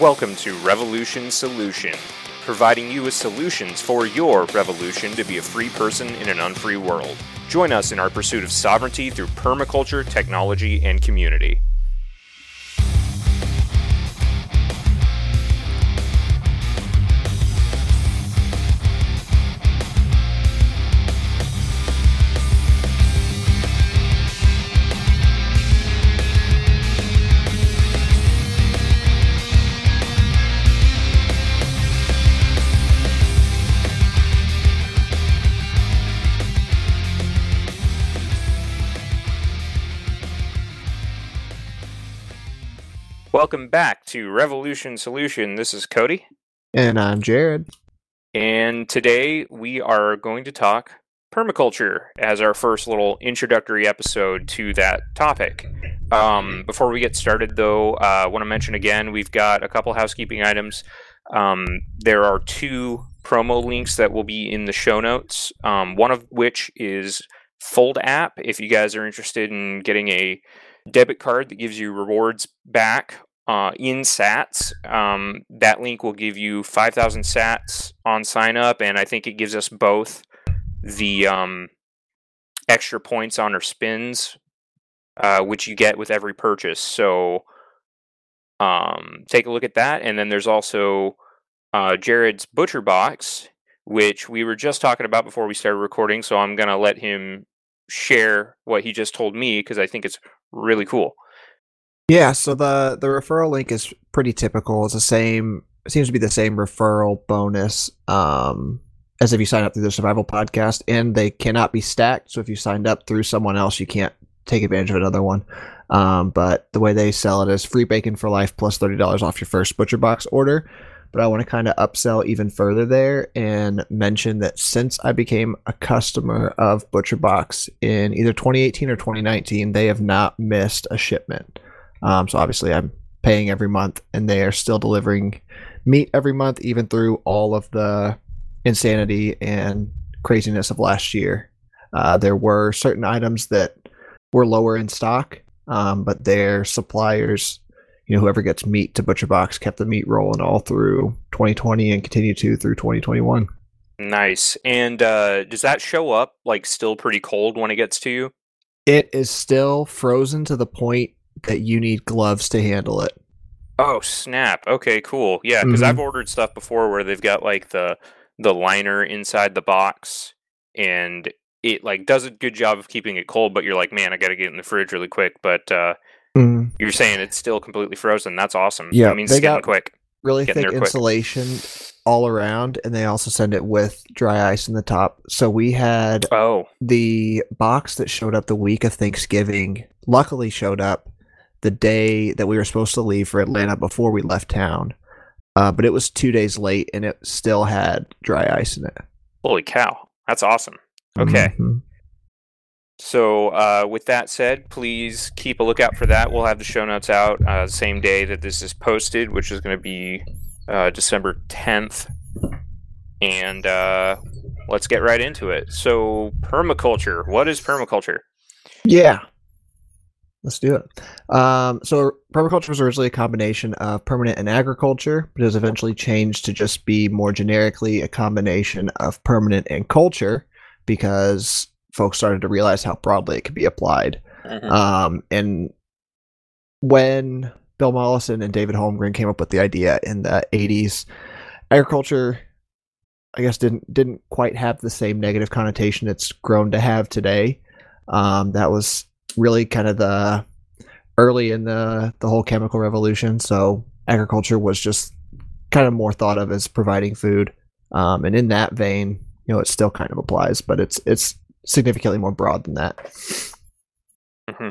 Welcome to Revolution Solution, providing you with solutions for your revolution to be a free person in an unfree world. Join us in our pursuit of sovereignty through permaculture, technology, and community. Welcome back to Revolution Solution. This is Cody. And I'm Jared. And today we are going to talk permaculture as our first little introductory episode to that topic. Um, before we get started, though, uh, I want to mention again we've got a couple housekeeping items. Um, there are two promo links that will be in the show notes, um, one of which is Fold app. If you guys are interested in getting a debit card that gives you rewards back uh, in sats. Um, that link will give you 5,000 sats on sign up, and I think it gives us both the um, extra points on our spins, uh, which you get with every purchase. So um, take a look at that. And then there's also uh, Jared's Butcher Box, which we were just talking about before we started recording. So I'm going to let him share what he just told me because I think it's really cool. Yeah, so the the referral link is pretty typical. It's the same it seems to be the same referral bonus um, as if you sign up through the survival podcast and they cannot be stacked. So if you signed up through someone else, you can't take advantage of another one. Um, but the way they sell it is free bacon for life plus $30 off your first butcher box order. But I want to kind of upsell even further there and mention that since I became a customer of Butcher Box in either 2018 or 2019, they have not missed a shipment. Um, so obviously, I'm paying every month, and they are still delivering meat every month, even through all of the insanity and craziness of last year. Uh, there were certain items that were lower in stock, um, but their suppliers, you know, whoever gets meat to Butcher Box, kept the meat rolling all through 2020 and continue to through 2021. Nice. And uh, does that show up like still pretty cold when it gets to you? It is still frozen to the point that you need gloves to handle it. Oh snap! Okay, cool. Yeah, because mm-hmm. I've ordered stuff before where they've got like the the liner inside the box, and it like does a good job of keeping it cold. But you're like, man, I got to get in the fridge really quick. But uh, mm. you're saying it's still completely frozen. That's awesome. Yeah, that means they got quick. Really thick insulation all around, and they also send it with dry ice in the top. So we had oh the box that showed up the week of Thanksgiving. Luckily, showed up the day that we were supposed to leave for Atlanta before we left town. Uh, but it was two days late and it still had dry ice in it. Holy cow. That's awesome. Okay. Mm-hmm. So, uh, with that said, please keep a lookout for that. We'll have the show notes out uh, the same day that this is posted, which is going to be uh, December 10th. And uh, let's get right into it. So, permaculture. What is permaculture? Yeah. Let's do it. Um, so permaculture was originally a combination of permanent and agriculture, but has eventually changed to just be more generically a combination of permanent and culture because folks started to realize how broadly it could be applied. Mm-hmm. Um, and when Bill Mollison and David Holmgren came up with the idea in the 80s, agriculture I guess didn't didn't quite have the same negative connotation it's grown to have today. Um, that was really kind of the early in the the whole chemical revolution. So agriculture was just kind of more thought of as providing food. Um, and in that vein, you know, it still kind of applies, but it's it's significantly more broad than that. Mm-hmm.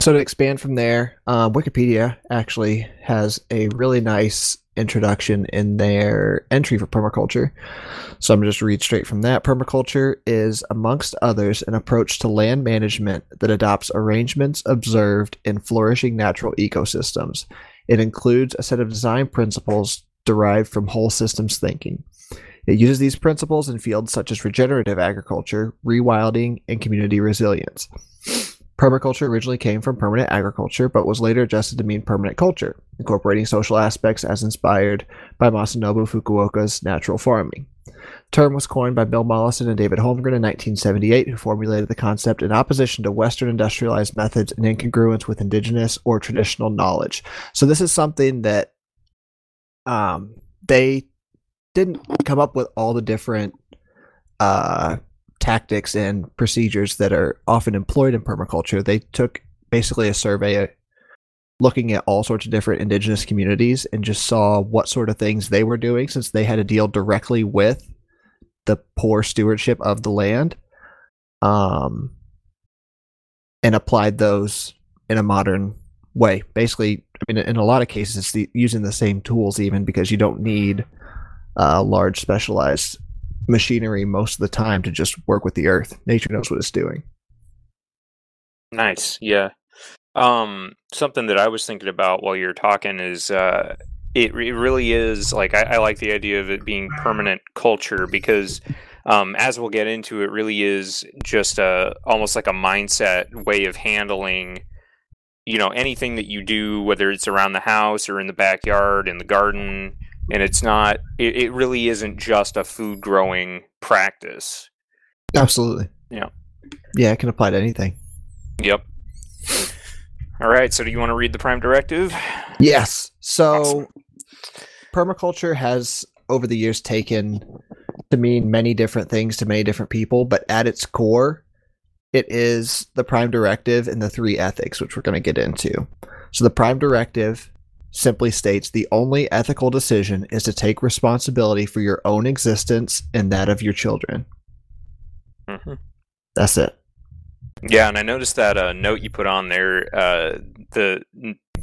So to expand from there, uh, Wikipedia actually has a really nice introduction in their entry for permaculture. So I'm just read straight from that. Permaculture is, amongst others, an approach to land management that adopts arrangements observed in flourishing natural ecosystems. It includes a set of design principles derived from whole systems thinking. It uses these principles in fields such as regenerative agriculture, rewilding, and community resilience. Permaculture originally came from permanent agriculture, but was later adjusted to mean permanent culture, incorporating social aspects as inspired by Masanobu Fukuoka's natural farming. The term was coined by Bill Mollison and David Holmgren in 1978, who formulated the concept in opposition to Western industrialized methods and incongruence with indigenous or traditional knowledge. So this is something that um, they didn't come up with all the different uh, tactics and procedures that are often employed in permaculture. They took basically a survey uh, looking at all sorts of different indigenous communities and just saw what sort of things they were doing since they had to deal directly with the poor stewardship of the land um, and applied those in a modern way. Basically, I mean, in a lot of cases, it's the, using the same tools even because you don't need uh, large specialized machinery most of the time to just work with the earth. Nature knows what it's doing. Nice. Yeah. Um, something that I was thinking about while you're talking is uh, it, it really is like I, I like the idea of it being permanent culture because um, as we'll get into, it really is just a almost like a mindset way of handling you know anything that you do whether it's around the house or in the backyard in the garden and it's not it, it really isn't just a food growing practice Absolutely. Yeah. Yeah, it can apply to anything. yep all right so do you want to read the prime directive Yes. So permaculture has over the years taken to mean many different things to many different people, but at its core, it is the prime directive and the three ethics, which we're going to get into. So the prime directive simply states the only ethical decision is to take responsibility for your own existence and that of your children. Mhm. That's it. Yeah, and I noticed that uh, note you put on there. Uh, the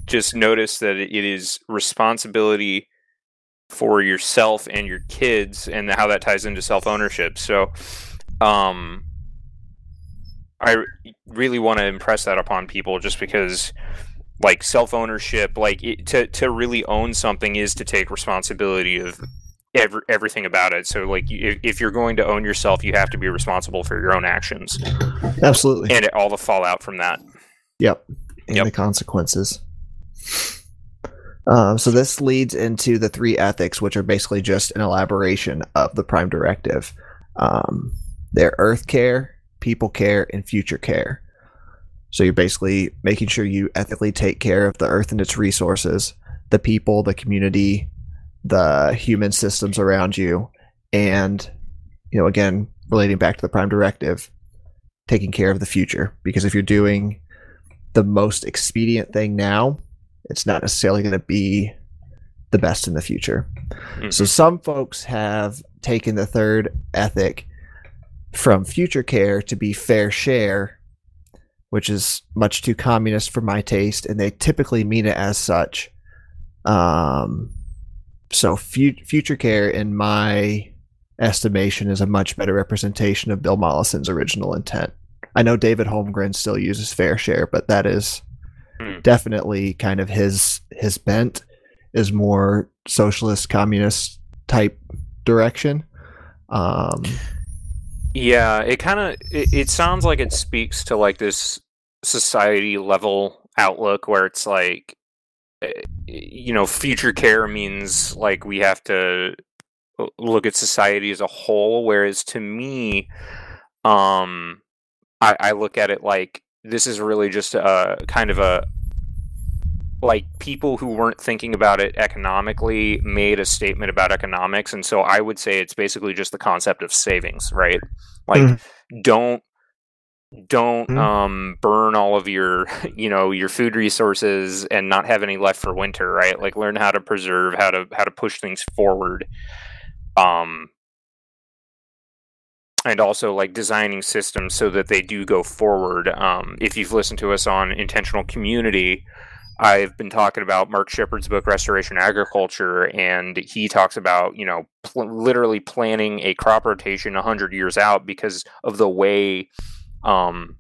just notice that it is responsibility for yourself and your kids, and how that ties into self ownership. So, um, I really want to impress that upon people, just because, like self ownership, like it, to to really own something is to take responsibility of. Every, everything about it. So, like, if, if you're going to own yourself, you have to be responsible for your own actions Absolutely. and all the fallout from that. Yep. And Yep. the consequences. Um, so this leads into the three ethics, which are basically just an elaboration of the prime directive. Um, they're earth care, people care, and future care. So you're basically making sure you ethically take care of the earth and its resources, the people, the community, the human systems around you, and you know, again, relating back to the prime directive, taking care of the future. Because if you're doing the most expedient thing now, it's not necessarily going to be the best in the future. Mhm. So some folks have taken the third ethic from future care to be fair share, which is much too communist for my taste, and they typically mean it as such. Um, so fu- future care, in my estimation, is a much better representation of Bill Mollison's original intent. I know David Holmgren still uses fair share, but that is Hmm. definitely kind of his his bent is more socialist communist type direction. Um, Yeah, it kind of it, it sounds like it speaks to like this society level outlook where it's like eh, you know, future care means like we have to look at society as a whole whereas to me um I I look at it like this is really just a kind of a like people who weren't thinking about it economically made a statement about economics and so i would say it's basically just the concept of savings right like Mhm. don't don't Mhm. um burn all of your you know your food resources and not have any left for winter right like learn how to preserve how to how to push things forward um and also like designing systems so that they do go forward um if you've listened to us on intentional community I've been talking about Mark Shepard's book Restoration Agriculture, and he talks about you know pl- literally planning a crop rotation hundred years out because of the way um,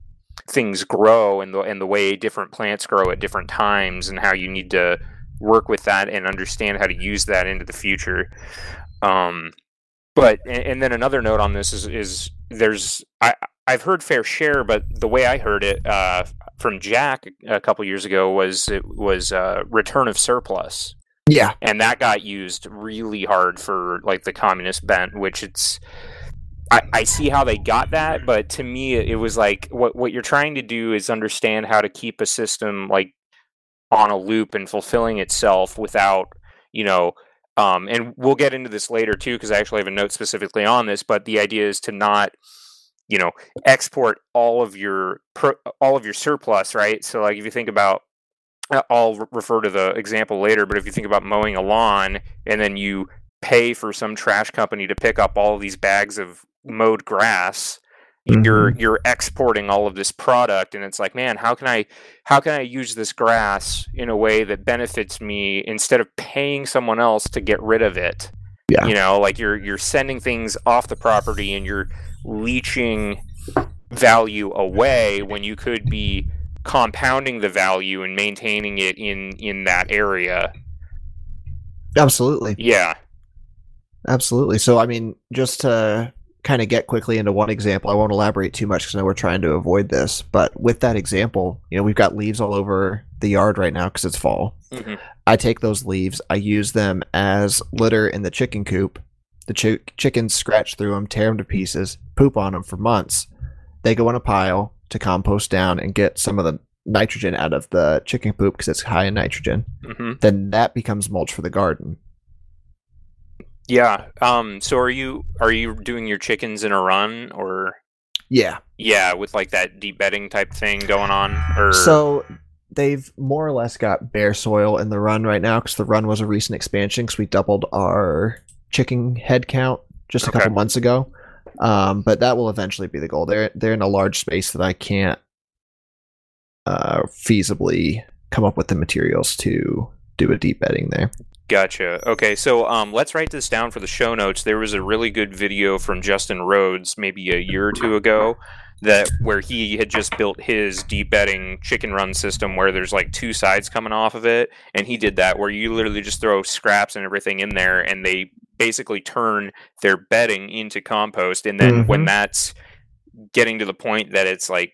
things grow and the and the way different plants grow at different times, and how you need to work with that and understand how to use that into the future. Um, but and, and then another note on this is is there's I I've heard fair share, but the way I heard it uh, from Jack a couple years ago was it was uh, return of surplus. Yeah, and that got used really hard for like the communist bent, which it's. I, I see how they got that, but to me, it was like what what you're trying to do is understand how to keep a system like on a loop and fulfilling itself without, you know, um, and we'll get into this later too because I actually have a note specifically on this. But the idea is to not, you know, export all of your all of your surplus, right? So like if you think about, uh, I'll refer to the example later. But if you think about mowing a lawn and then you pay for some trash company to pick up all of these bags of mowed grass mm-hmm. you're you're exporting all of this product and it's like man how can i how can i use this grass in a way that benefits me instead of paying someone else to get rid of it yeah. you know like you're you're sending things off the property and you're leeching value away when you could be compounding the value and maintaining it in in that area absolutely yeah absolutely so i mean just to kind of get quickly into one example. I won't elaborate too much because I know we're trying to avoid this. But with that example, you know, we've got leaves all over the yard right now because it's fall. Mm-hmm. I take those leaves, I use them as litter in the chicken coop. The ch- chickens scratch through them, tear them to pieces, poop on them for months. They go in a pile to compost down and get some of the nitrogen out of the chicken poop because it's high in nitrogen. Mm-hmm. Then that becomes mulch for the garden. Yeah. Um. So are you are you doing your chickens in a run or? Yeah. Yeah, with like that deep bedding type thing going on, or so they've more or less got bare soil in the run right now because the run was a recent expansion because we doubled our chicken head count just a okay. couple months ago. Um, but that will eventually be the goal. They're they're in a large space that I can't uh, feasibly come up with the materials to do a deep bedding there. Gotcha. Okay, so um, let's write this down for the show notes. There was a really good video from Justin Rhodes maybe a year or two ago that where he had just built his deep bedding chicken run system where there's like two sides coming off of it, and he did that where you literally just throw scraps and everything in there, and they basically turn their bedding into compost, and then mm-hmm. when that's getting to the point that it's like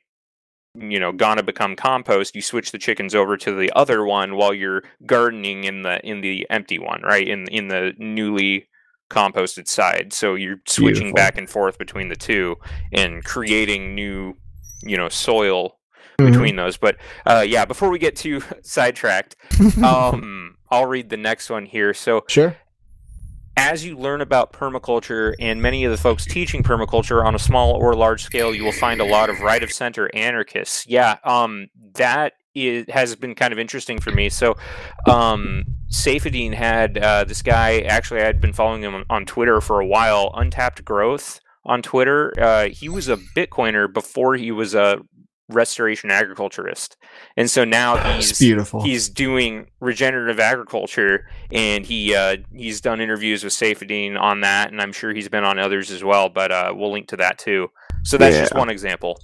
you know gonna become compost you switch the chickens over to the other one while you're gardening in the in the empty one right in in the newly composted side so you're switching Beautiful. back and forth between the two and creating new you know soil mm-hmm. between those but uh, yeah before we get too sidetracked um i'll read the next one here so sure as you learn about permaculture and many of the folks teaching permaculture on a small or large scale, you will find a lot of right of center anarchists. Yeah, um, that is, has been kind of interesting for me. So, um, Saifedean had uh, this guy. Actually, I had been following him on, on Twitter for a while. Untapped Growth on Twitter. Uh, he was a Bitcoiner before he was a restoration agriculturist and so now he's beautiful he's doing regenerative agriculture and he uh, he's done interviews with Saifedean on that and i'm sure he's been on others as well but uh, we'll link to that too so that's yeah. just one example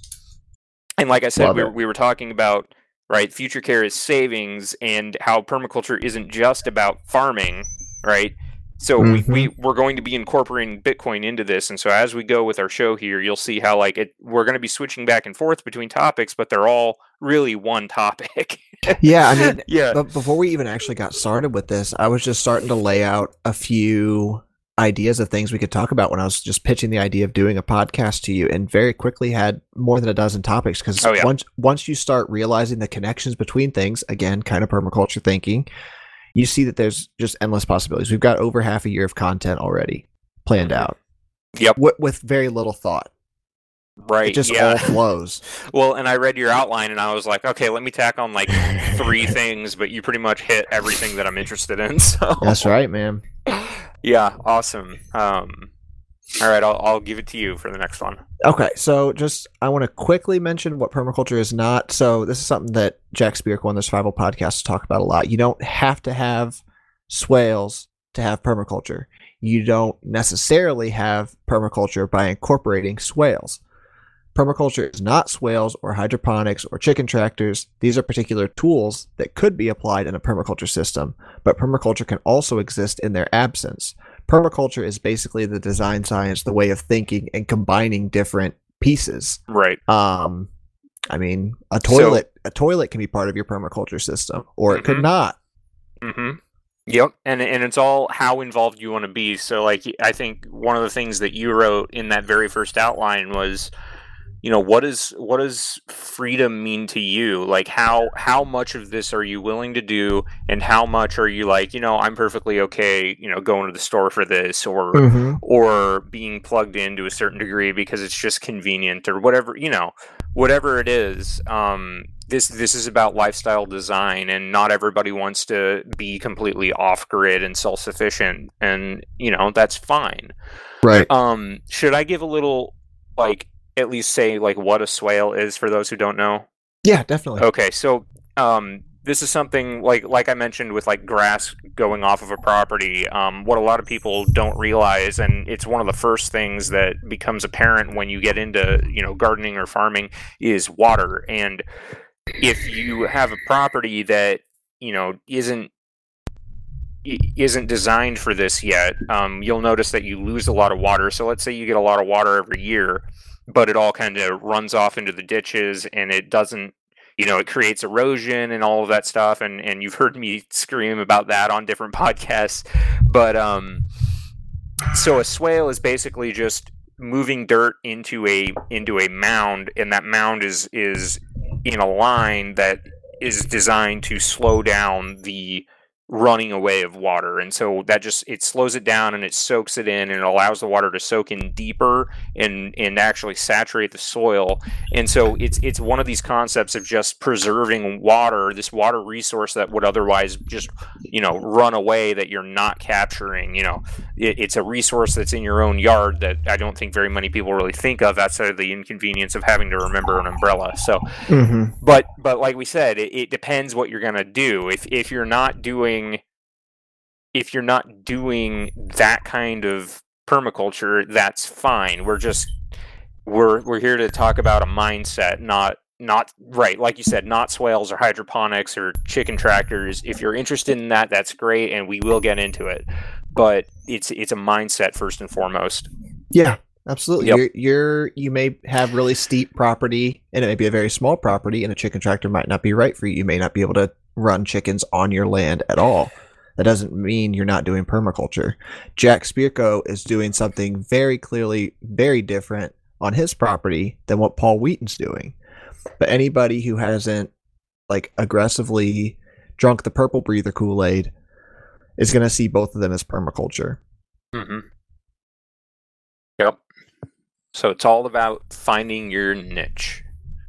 and like i said we were, we were talking about right future care is savings and how permaculture isn't just about farming right so mm-hmm. we, we we're going to be incorporating Bitcoin into this, and so as we go with our show here, you'll see how like it we're going to be switching back and forth between topics, but they're all really one topic. yeah, I mean, yeah. But before we even actually got started with this, I was just starting to lay out a few ideas of things we could talk about when I was just pitching the idea of doing a podcast to you, and very quickly had more than a dozen topics because oh, yeah. once once you start realizing the connections between things, again, kind of permaculture thinking you see that there's just endless possibilities. We've got over half a year of content already planned mm-hmm. out. Yep. W- with very little thought. Right. It just yeah. all flows. well, and I read your outline and I was like, okay, let me tack on like three things, but you pretty much hit everything that I'm interested in. So That's right, man. Yeah, awesome. Um all right, I'll, I'll give it to you for the next one. Okay, so just I want to quickly mention what permaculture is not. So this is something that Jack Spirko on the Survival Podcast talk about a lot. You don't have to have swales to have permaculture. You don't necessarily have permaculture by incorporating swales. Permaculture is not swales or hydroponics or chicken tractors. These are particular tools that could be applied in a permaculture system, but permaculture can also exist in their absence permaculture is basically the design science, the way of thinking and combining different pieces. Right. Um, I mean, a toilet a toilet can be part of your permaculture system, or it could Mhm. not. Mm-hmm. Yep, and and it's all how involved you want to be. So, like, I think one of the things that you wrote in that very first outline was, you know, what is what does freedom mean to you? Like, how how much of this are you willing to do, and how much are you like, you know, I'm perfectly okay, you know, going to the store for this, or Mm-hmm. or being plugged in to a certain degree because it's just convenient or whatever you know whatever it is um, this this is about lifestyle design and not everybody wants to be completely off grid and self-sufficient and you know that's fine Right. um should i give a little like at least say like what a swale is for those who don't know Yeah, definitely. Okay, so um, this is something like like I mentioned with like grass going off of a property. Um, what a lot of people don't realize, and it's one of the first things that becomes apparent when you get into you know gardening or farming, is water. And if you have a property that you know isn't isn't designed for this yet, um, you'll notice that you lose a lot of water. So let's say you get a lot of water every year, but it all kind of runs off into the ditches and it doesn't you know it creates erosion and all of that stuff and and you've heard me scream about that on different podcasts but um so a swale is basically just moving dirt into a into a mound and that mound is is in a line that is designed to slow down the running away of water. And so that just it slows it down and it soaks it in and it allows the water to soak in deeper and and actually saturate the soil. And so it's it's one of these concepts of just preserving water this water resource that would otherwise just you know run away that you're not capturing you know. It, it's a resource that's in your own yard that i don't think very many people really think of outside of the inconvenience of having to remember an umbrella. So Mm-hmm. but but like we said it, it depends what you're going to do. If if you're not doing if you're not doing that kind of permaculture that's fine we're just we're we're here to talk about a mindset not not right like you said not swales or hydroponics or chicken tractors if you're interested in that that's great and we will get into it but it's it's a mindset first and foremost Yeah, absolutely. Yep. You're, you're you may have really steep property, and it may be a very small property, and a chicken tractor might not be right for you. You may not be able to run chickens on your land at all. That doesn't mean you're not doing permaculture. Jack Spirko is doing something very clearly very different on his property than what Paul Wheaton's doing. But anybody who hasn't like aggressively drunk the purple breather Kool-Aid is going to see both of them as permaculture. mm-hmm. yep so it's all about finding your niche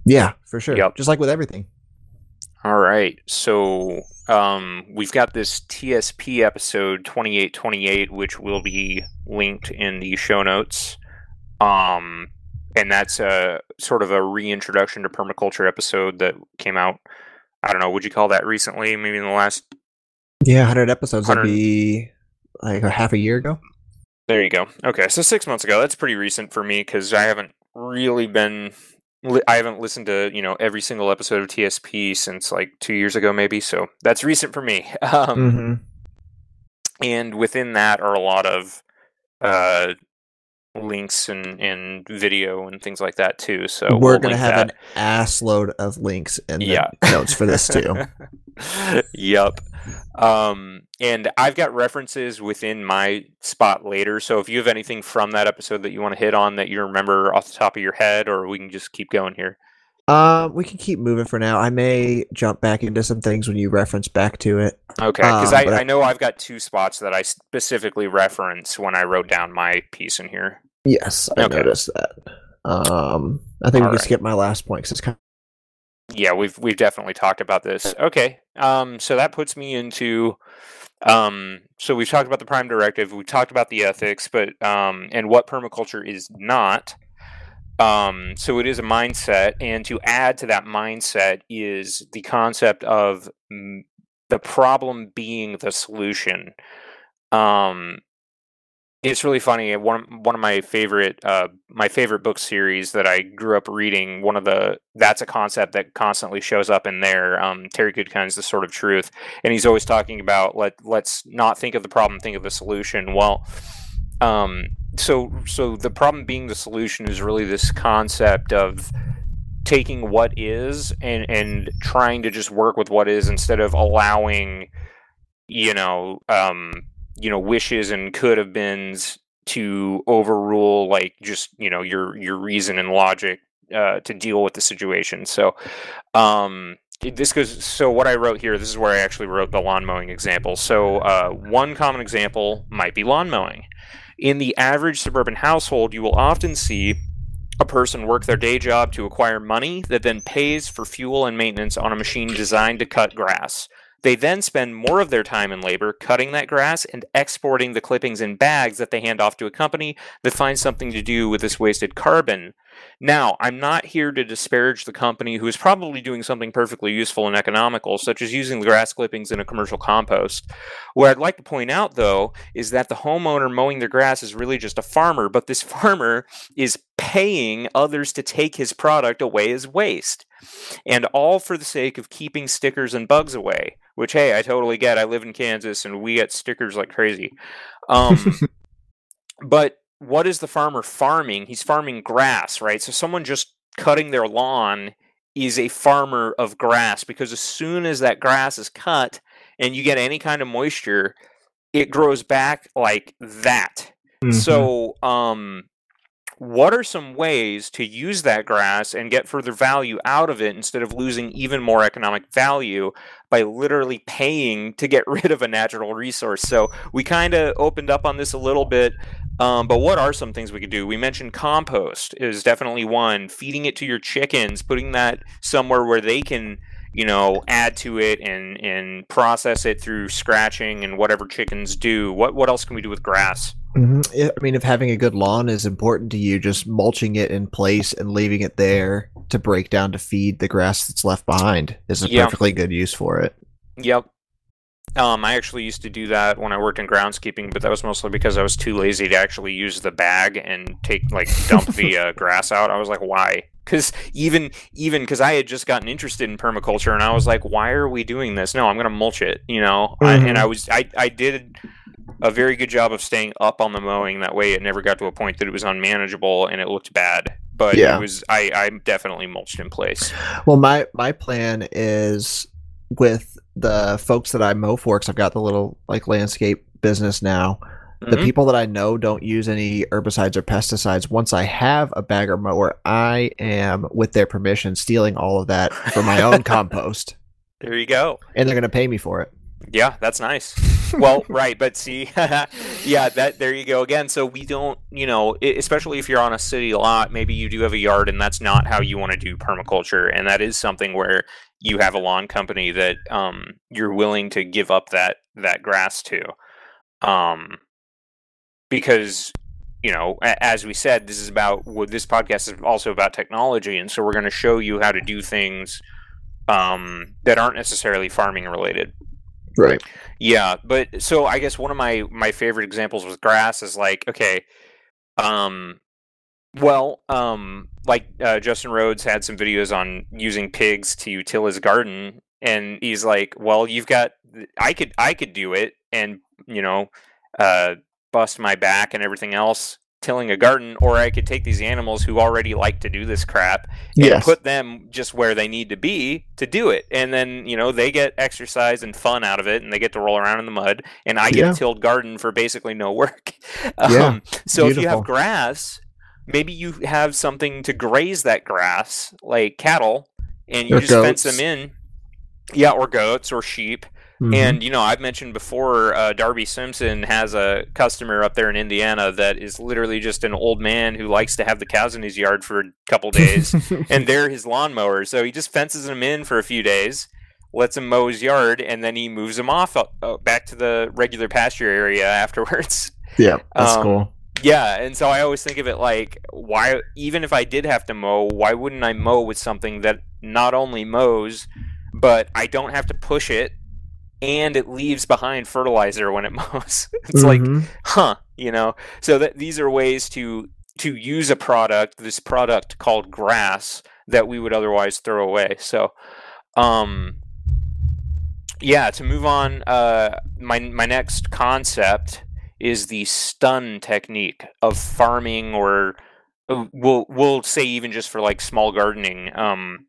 Yeah, for sure. Yep. Just like with everything. All right. So um, we've got this TSP episode 2828, which will be linked in the show notes. Um, and that's a sort of a reintroduction to permaculture episode that came out. I don't know. Would you call that recently? Maybe in the last. Yeah, 100 episodes would be like a half a year ago. There you go. Okay, so six months ago. That's pretty recent for me because I haven't really been. Li- I haven't listened to you know every single episode of TSP since like two years ago, maybe. So that's recent for me. Um, hmm and within that are a lot of uh, links and, and video and things like that too. So We're we'll going to have that. an ass load of links in the Yeah. notes for this too. yep. Um, and I've got references within my spot later. So if you have anything from that episode that you want to hit on that you remember off the top of your head, or we can just keep going here. Um, we can keep moving for now. I may jump back into some things when you reference back to it. Okay, because Um, I, I- I know I've got two spots that I specifically reference when I wrote down my piece in here. Yes, I Okay. noticed that. Um, I think we Alright. can skip my last point because it's kind Of- yeah we've we've definitely talked about this okay um so that puts me into um so we've talked about the prime directive we've talked about the ethics but um and what permaculture is not um so it is a mindset and to add to that mindset is the concept of mm, the problem being the solution um it's really funny. One one of my favorite uh, my favorite book series that I grew up reading. One of the that's a concept that constantly shows up in there. Um, Terry Goodkind's The Sword of Truth, and he's always talking about let let's not think of the problem, think of the solution. Well, um, so so the problem being the solution is really this concept of taking what is and and trying to just work with what is instead of allowing you know um you know wishes and could have beens to overrule like just you know your your reason and logic uh, to deal with the situation. So um this goes so what i wrote here this is where i actually wrote the lawn mowing example. So uh, one common example might be lawn mowing in the average suburban household you will often see a person work their day job to acquire money that then pays for fuel and maintenance on a machine designed to cut grass they then spend more of their time and labor cutting that grass and exporting the clippings in bags that they hand off to a company that finds something to do with this wasted carbon. Now, I'm not here to disparage the company who is probably doing something perfectly useful and economical, such as using the grass clippings in a commercial compost. What I'd like to point out, though, is that the homeowner mowing their grass is really just a farmer, but this farmer is paying others to take his product away as waste. And all for the sake of keeping stickers and bugs away, which, hey, I totally get. I live in Kansas and we get stickers like crazy. Um, but what is the farmer farming? He's farming grass, right? So someone just cutting their lawn is a farmer of grass because as soon as that grass is cut and you get any kind of moisture, it grows back like that. Mm-hmm. So, um, what are some ways to use that grass and get further value out of it instead of losing even more economic value by literally paying to get rid of a natural resource? So we kind of opened up on this a little bit. Um, but what are some things we could do? We mentioned compost is definitely one. Feeding it to your chickens, putting that somewhere where they can you know, add to it and and process it through scratching and whatever chickens do. What what else can we do with grass? Mm-hmm. I mean, if having a good lawn is important to you, just mulching it in place and leaving it there to break down to feed the grass that's left behind is a perfectly good use for it. Yep. Um, I actually used to do that when I worked in groundskeeping, but that was mostly because I was too lazy to actually use the bag and take like dump the uh, grass out. I was like, why? because even even because I had just gotten interested in permaculture and I was like, why are we doing this? No, I'm going to mulch it, you know. Mm-hmm. I, and I was I I did a very good job of staying up on the mowing. That way, it never got to a point that it was unmanageable and it looked bad. But yeah. it was I I definitely mulched in place. Well, my my plan is with the folks that I mow for, because I've got the little like landscape business now the mm-hmm. people that I know don't use any herbicides or pesticides. Once I have a bagger mower, I am, with their permission, stealing all of that for my own compost. There you go. And they're going to pay me for it. Yeah, that's nice. well, right, but see, yeah, that there you go again. So we don't, you know, especially if you're on a city lot, maybe you do have a yard, and that's not how you want to do permaculture, and that is something where you have a lawn company that um, you're willing to give up that that grass to. Um, because you know as we said this is about what this podcast is also about technology and so we're going to show you how to do things um, that aren't necessarily farming related right yeah but so i guess one of my my favorite examples with grass is like okay um well um like uh, justin rhodes had some videos on using pigs to till his garden and he's like well you've got i could i could do it and you know uh bust my back and everything else tilling a garden, or I could take these animals who already like to do this crap and yes. put them just where they need to be to do it. And then, you know, they get exercise and fun out of it and they get to roll around in the mud and I get yeah. a tilled garden for basically no work. Yeah. Um, so Beautiful. if you have grass, maybe you have something to graze that grass, like cattle, and you or just goats. fence them in. Yeah, or goats or sheep Mm-hmm. And you know, I've mentioned before, uh, Darby Simpson has a customer up there in Indiana that is literally just an old man who likes to have the cows in his yard for a couple days, and they're his lawnmower. So he just fences them in for a few days, lets him mow his yard, and then he moves them off uh, back to the regular pasture area afterwards. Yeah, that's um, cool. Yeah, and so I always think of it like, why? Even if I did have to mow, why wouldn't I mow with something that not only mows, but I don't have to push it and it leaves behind fertilizer when it mows. it's mm-hmm. like, huh, you know. So that these are ways to to use a product, this product called grass that we would otherwise throw away. So, um, yeah, to move on, uh, my my next concept is the stun technique of farming or uh, we'll we'll say even just for like small gardening um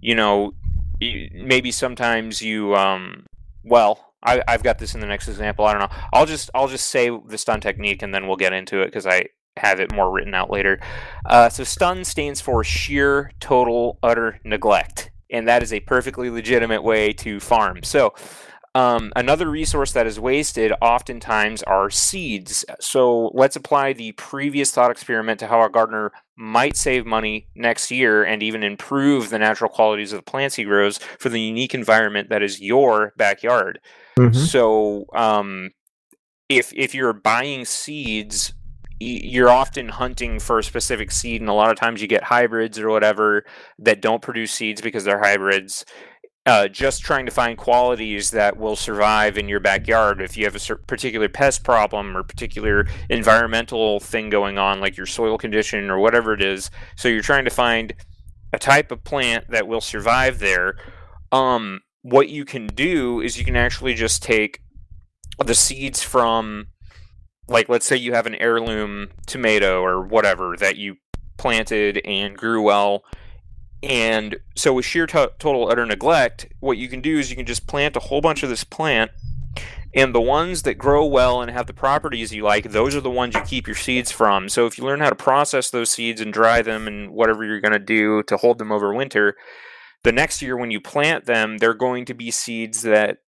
you know maybe sometimes you um well I, I've got this in the next example. I don't know. I'll just I'll just say the stun technique and then we'll get into it because I have it more written out later. Uh, so stun stands for sheer total utter neglect, and that is a perfectly legitimate way to farm. So um, another resource that is wasted oftentimes are seeds. So let's apply the previous thought experiment to how a gardener might save money next year and even improve the natural qualities of the plants he grows for the unique environment that is your backyard. Mm-hmm. So um, if if you're buying seeds you're often hunting for a specific seed and a lot of times you get hybrids or whatever that don't produce seeds because they're hybrids uh, just trying to find qualities that will survive in your backyard. If you have a particular pest problem or particular environmental thing going on, like your soil condition or whatever it is, so you're trying to find a type of plant that will survive there. Um, what you can do is you can actually just take the seeds from, like, let's say you have an heirloom tomato or whatever that you planted and grew well and so with sheer total utter neglect, what you can do is you can just plant a whole bunch of this plant, and the ones that grow well and have the properties you like, those are the ones you keep your seeds from. So if you learn how to process those seeds and dry them and whatever you're going to do to hold them over winter, the next year when you plant them, they're going to be seeds that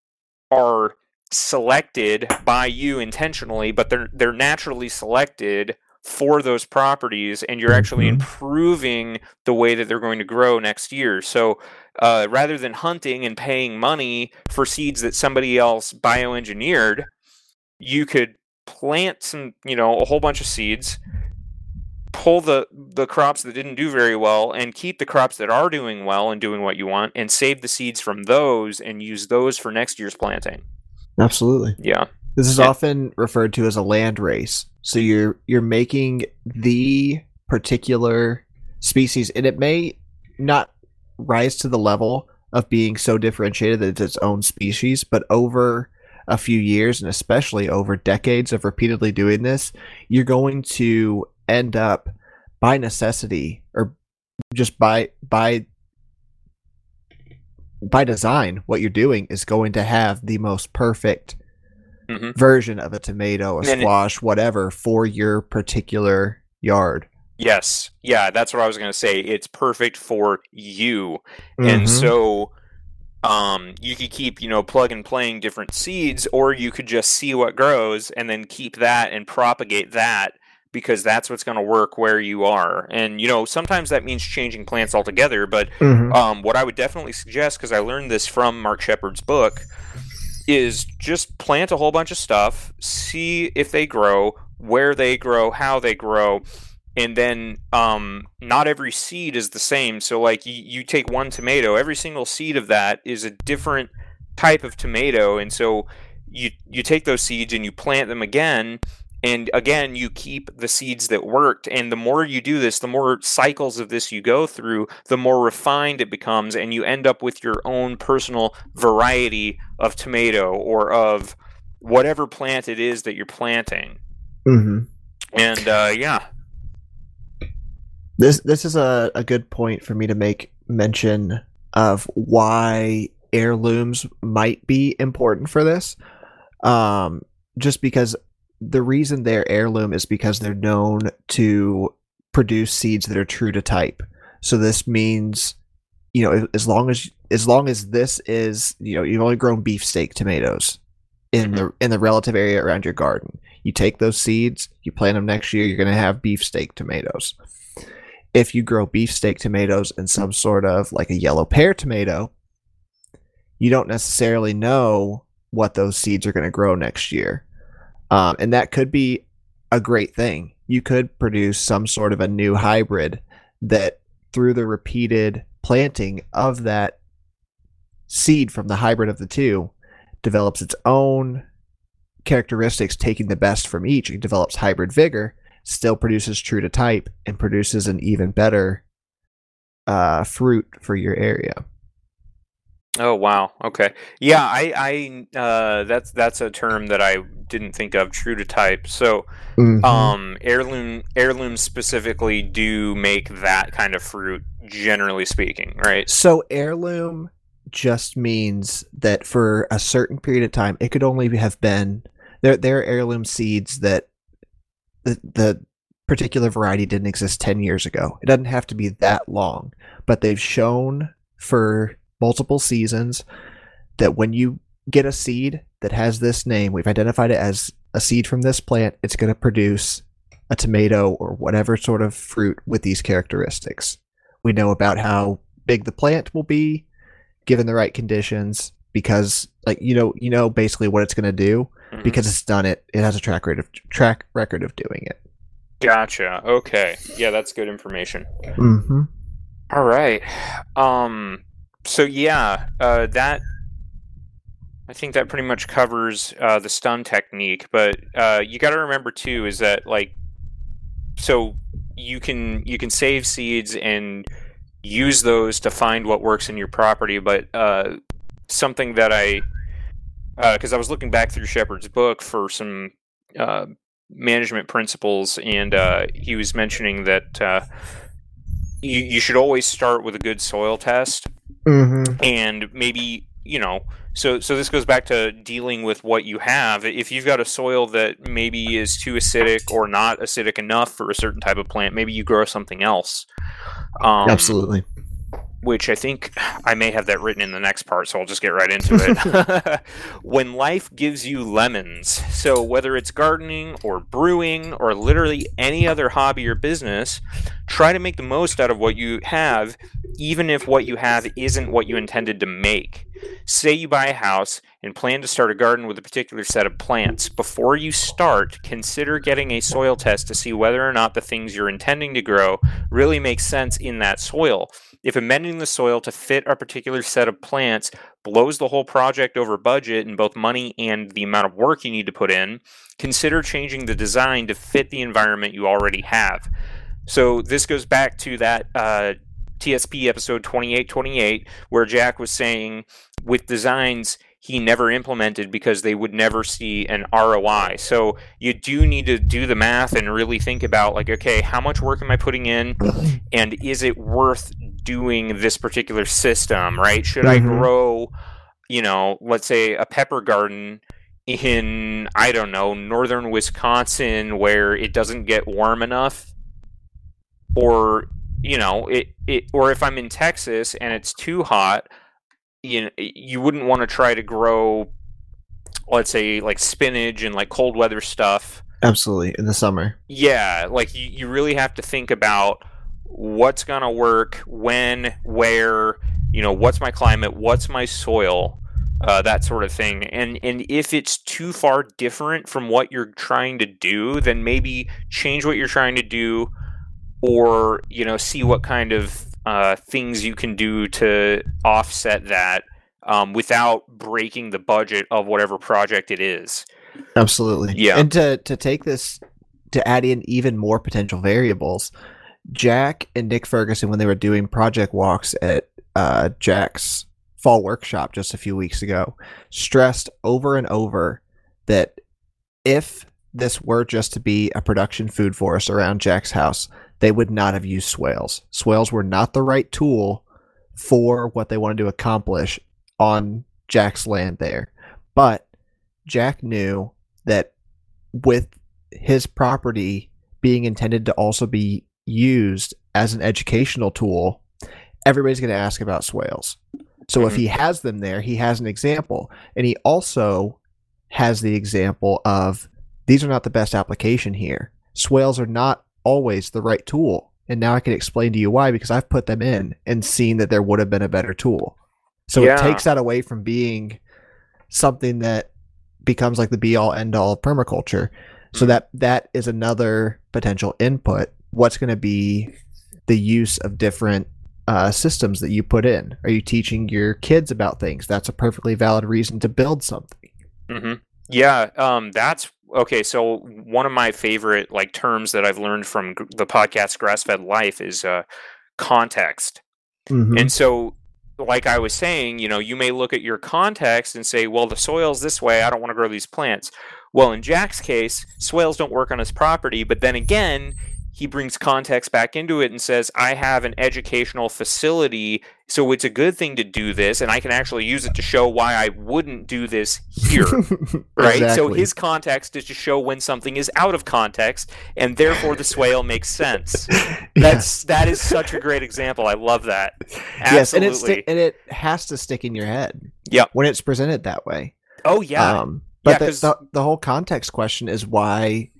are selected by you intentionally, but they're they're naturally selected for those properties and you're actually mm-hmm. improving the way that they're going to grow next year. So uh, rather than hunting and paying money for seeds that somebody else bioengineered, you could plant some, you know, a whole bunch of seeds, pull the the crops that didn't do very well and keep the crops that are doing well and doing what you want and save the seeds from those and use those for next year's planting. Absolutely. Yeah. This is often referred to as a land race. So you're you're making the particular species, and it may not rise to the level of being so differentiated that it's its own species, but over a few years, and especially over decades of repeatedly doing this, you're going to end up by necessity or just by by by design what you're doing is going to have the most perfect mm-hmm. version of a tomato, a squash, it, whatever for your particular yard. Yes. Yeah, that's what I was going to say. It's perfect for you. Mm-hmm. And so um, you could keep, you know, plug and playing different seeds, or you could just see what grows and then keep that and propagate that because that's what's going to work where you are. And, you know, sometimes that means changing plants altogether. But mm-hmm. um, what I would definitely suggest, because I learned this from Mark Shepard's book, is just plant a whole bunch of stuff, see if they grow, where they grow, how they grow, and then um, not every seed is the same. So, like, you, you take one tomato, every single seed of that is a different type of tomato, and so you you take those seeds and you plant them again and again you keep the seeds that worked. And the more you do this the more cycles of this you go through the more refined it becomes and you end up with your own personal variety of tomato or of whatever plant it is that you're planting. Mm-hmm. and uh, yeah. This this is a, a good point for me to make mention of why heirlooms might be important for this. Um, just because the reason they're heirloom is because they're known to produce seeds that are true to type. So this means, you know, as long as as long as this is, you know, you've only grown beefsteak tomatoes in mm-hmm. the in the relative area around your garden. You take those seeds, you plant them next year, you're going to have beefsteak tomatoes. If you grow beefsteak tomatoes and some sort of like a yellow pear tomato, you don't necessarily know what those seeds are going to grow next year. Um, and that could be a great thing. You could produce some sort of a new hybrid that, through the repeated planting of that seed from the hybrid of the two, develops its own characteristics, taking the best from each. It develops hybrid vigor, still produces true to type, and produces an even better uh, fruit for your area. Oh wow. Okay. Yeah, I, I uh, that's that's a term that I didn't think of. True to type. So, Mhm. um, heirloom heirlooms specifically do make that kind of fruit, generally speaking, right? So heirloom just means that for a certain period of time, it could only have been there. There are heirloom seeds that the the particular variety didn't exist ten years ago. It doesn't have to be that long, but they've shown for multiple seasons that when you get a seed that has this name, we've identified it as a seed from this plant. It's going to produce a tomato or whatever sort of fruit with these characteristics. We know about how big the plant will be given the right conditions because like you know you know basically what it's going to do Mhm. because it's done it it has a track record of track record of doing it Gotcha. Okay. Yeah, that's good information. mm-hmm. All right. Um. So yeah, uh, that I think that pretty much covers uh, the stun technique. But uh, you got to remember too is that like, so you can you can save seeds and use those to find what works in your property. But uh, something that I because I was looking back through Shepard's book for some uh, management principles, and uh, he was mentioning that uh, you, you should always start with a good soil test Mm-hmm. and maybe you know so so this goes back to dealing with what you have. If you've got a soil that maybe is too acidic or not acidic enough for a certain type of plant maybe you grow something else. Um, absolutely which I think I may have that written in the next part, so I'll just get right into it. when life gives you lemons, so whether it's gardening or brewing or literally any other hobby or business, try to make the most out of what you have, even if what you have isn't what you intended to make. Say you buy a house and plan to start a garden with a particular set of plants. Before you start, consider getting a soil test to see whether or not the things you're intending to grow really make sense in that soil. If amending the soil to fit a particular set of plants blows the whole project over budget in both money and the amount of work you need to put in, consider changing the design to fit the environment you already have. So this goes back to that uh, TSP episode 2828, where Jack was saying with designs he never implemented because they would never see an ROI. So you do need to do the math and really think about like, okay, how much work am I putting in, and is it worth doing this particular system? Right? Should I Mhm. grow, you know, let's say a pepper garden in I don't know northern Wisconsin where it doesn't get warm enough, or you know it, it or if I'm in Texas and it's too hot, you know, you wouldn't want to try to grow, let's say like spinach and like cold weather stuff. absolutely in the summer Yeah, like you, you really have to think about what's gonna work, when, where, you know, what's my climate, what's my soil, uh, that sort of thing. And and if it's too far different from what you're trying to do, then maybe change what you're trying to do, or you know, see what kind of uh, things you can do to offset that um, without breaking the budget of whatever project it is. absolutely Yeah. and to to take this to add in even more potential variables jack and nick ferguson when they were doing project walks at uh, jack's fall workshop just a few weeks ago stressed over and over that if this were just to be a production food forest around Jack's house, they would not have used swales. Swales were not the right tool for what they wanted to accomplish on Jack's land there. But Jack knew that with his property being intended to also be used as an educational tool, everybody's going to ask about swales. So if Mhm. he has them there, he has an example. And he also has the example of these are not the best application here. Swales are not always the right tool. And now I can explain to you why because I've put them in and seen that there would have been a better tool. So Yeah. it takes that away from being something that becomes like the be all end all of permaculture. So Mhm. that that is another potential input. What's going to be the use of different uh, systems that you put in? Are you teaching your kids about things? That's a perfectly valid reason to build something. hmm Yeah, um, that's okay. So one of my favorite like terms that I've learned from g- the podcast Grass Fed Life is uh, context. Mhm. And so, like I was saying, you know, you may look at your context and say, well, the soil's this way. I don't want to grow these plants. Well, in Jack's case, swales don't work on his property, but then again, he brings context back into it and says, I have an educational facility, so it's a good thing to do this, and I can actually use it to show why I wouldn't do this here. right? So his context is to show when something is out of context, and therefore the swale makes sense. yes. That's that is such a great example. I love that. yes, and it sti- and it has to stick in your head. Yep. When it's presented that way. oh yeah. Um, but Yeah, the, the the whole context question is why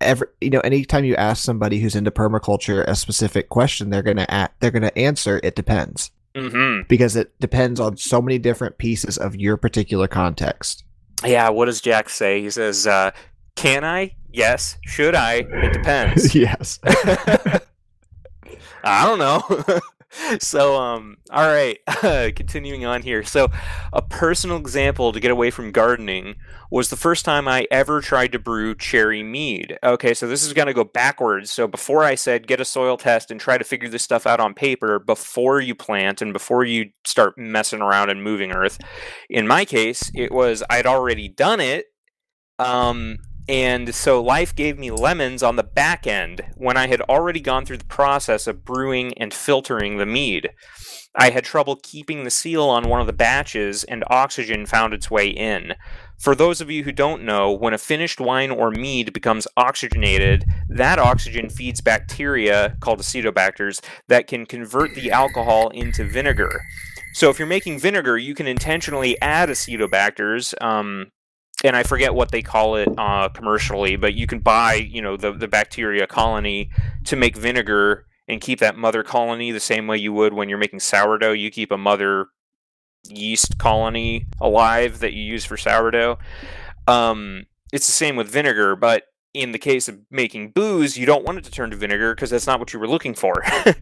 every you know anytime you ask somebody who's into permaculture a specific question they're gonna a- they're gonna answer it depends hmm because it depends on so many different pieces of your particular context. Yeah. What does Jack say? He says, uh, "Can I? Yes. Should I? It depends." yes. I don't know. so, um, all right, continuing on here. So, a personal example to get away from gardening was the first time I ever tried to brew cherry mead. Okay, so this is going to go backwards. So, before I said get a soil test and try to figure this stuff out on paper before you plant and before you start messing around and moving earth, in my case, it was I'd already done it. Um, and so life gave me lemons on the back end when I had already gone through the process of brewing and filtering the mead. I had trouble keeping the seal on one of the batches, and oxygen found its way in. For those of you who don't know, when a finished wine or mead becomes oxygenated, that oxygen feeds bacteria called acetobacters that can convert the alcohol into vinegar. So if you're making vinegar, you can intentionally add acetobacters. Um, and I forget what they call it uh, commercially, but you can buy, you know, the, the bacteria colony to make vinegar and keep that mother colony the same way you would when you're making sourdough. You keep a mother yeast colony alive that you use for sourdough. Um, it's the same with vinegar, but in the case of making booze, you don't want it to turn to vinegar because that's not what you were looking for.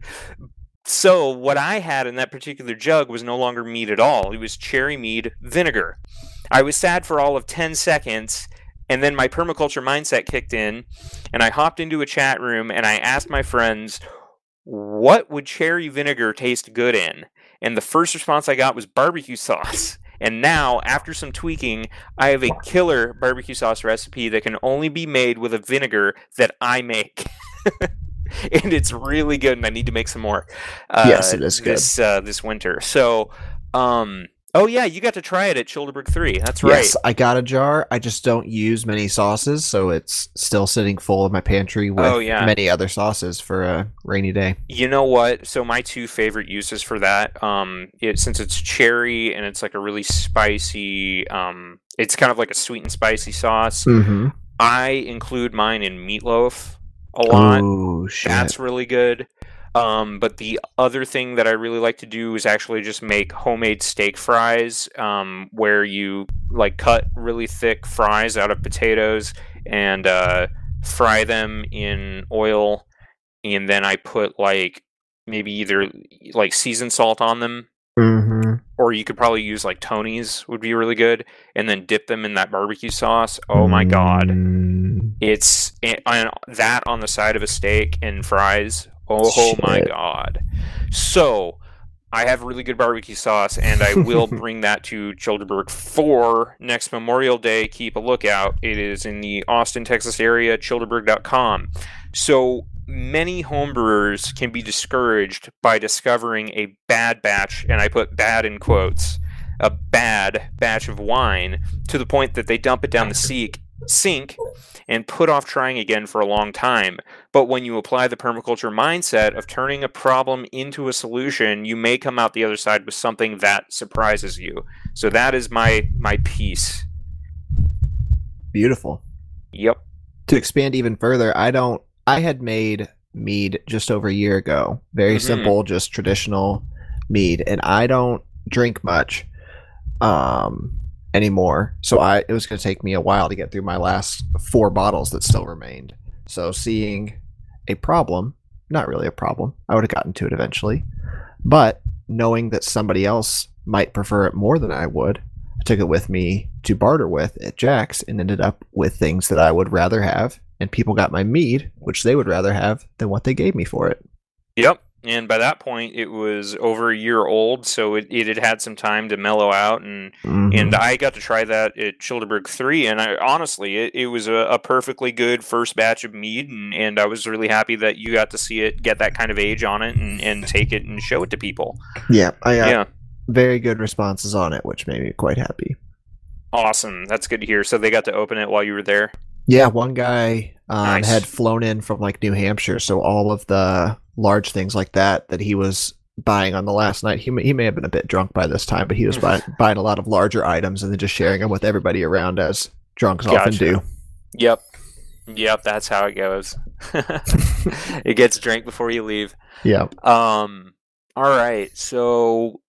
so what I had in that particular jug was no longer mead at all. It was cherry mead vinegar. I was sad for all of 10 seconds, and then my permaculture mindset kicked in, and I hopped into a chat room and I asked my friends, what would cherry vinegar taste good in? And the first response I got was barbecue sauce. And now, after some tweaking, I have a killer barbecue sauce recipe that can only be made with a vinegar that I make. and it's really good, and I need to make some more. Uh, Yes, it is good. This, uh, this winter. So, um, oh yeah, you got to try it at Childerberg 3. That's right. Yes, I got a jar. I just don't use many sauces, so it's still sitting full in my pantry with Oh, yeah. many other sauces for a rainy day. You know what? So my two favorite uses for that, um, it, since it's cherry and it's like a really spicy, um, it's kind of like a sweet and spicy sauce. Mm-hmm. I include mine in meatloaf a lot. Oh shit! That's really good. Um, but the other thing that I really like to do is actually just make homemade steak fries, um, where you like cut really thick fries out of potatoes and uh, fry them in oil, and then I put like maybe either like seasoned salt on them, mm-hmm. or you could probably use like Tony's would be really good, and then dip them in that barbecue sauce. Oh my god! Mm. It's and that on the side of a steak and fries. Oh my god! So I have really good barbecue sauce, and I will bring that to Childerberg for next Memorial Day. Keep a lookout. It is in the Austin, Texas area. Childerberg.com. So many homebrewers can be discouraged by discovering a bad batch, and I put bad in quotes, a bad batch of wine to the point that they dump it down the sink, sink and put off trying again for a long time. But when you apply the permaculture mindset of turning a problem into a solution, you may come out the other side with something that surprises you. So that is my my piece. Beautiful. Yep. To expand even further, I don't. I had made mead just over a year ago. Very Mhm. simple, just traditional mead, and I don't drink much um anymore. So I it was going to take me a while to get through my last four bottles that still remained. So seeing a problem, not really a problem. I would have gotten to it eventually. But knowing that somebody else might prefer it more than I would, I took it with me to barter with at Jack's and ended up with things that I would rather have. And people got my mead, which they would rather have than what they gave me for it. Yep. And by that point it was over a year old, so it, it had had some time to mellow out, and Mhm. and I got to try that at Childerberg Three, and I honestly it, it was a, a perfectly good first batch of mead, and, and I was really happy that you got to see it get that kind of age on it, and, and take it and show it to people. yeah, I yeah, very good responses on it, which made me quite happy. awesome. That's good to hear. So they got to open it while you were there. Yeah, one guy um, Nice. had flown in from like New Hampshire, so all of the large things like that that he was buying on the last night, he may, he may have been a bit drunk by this time, but he was buying, buying a lot of larger items and then just sharing them with everybody around, as drunks often do. Yep. Yep, that's how it goes. it gets drank before you leave. Yeah. Um all right. So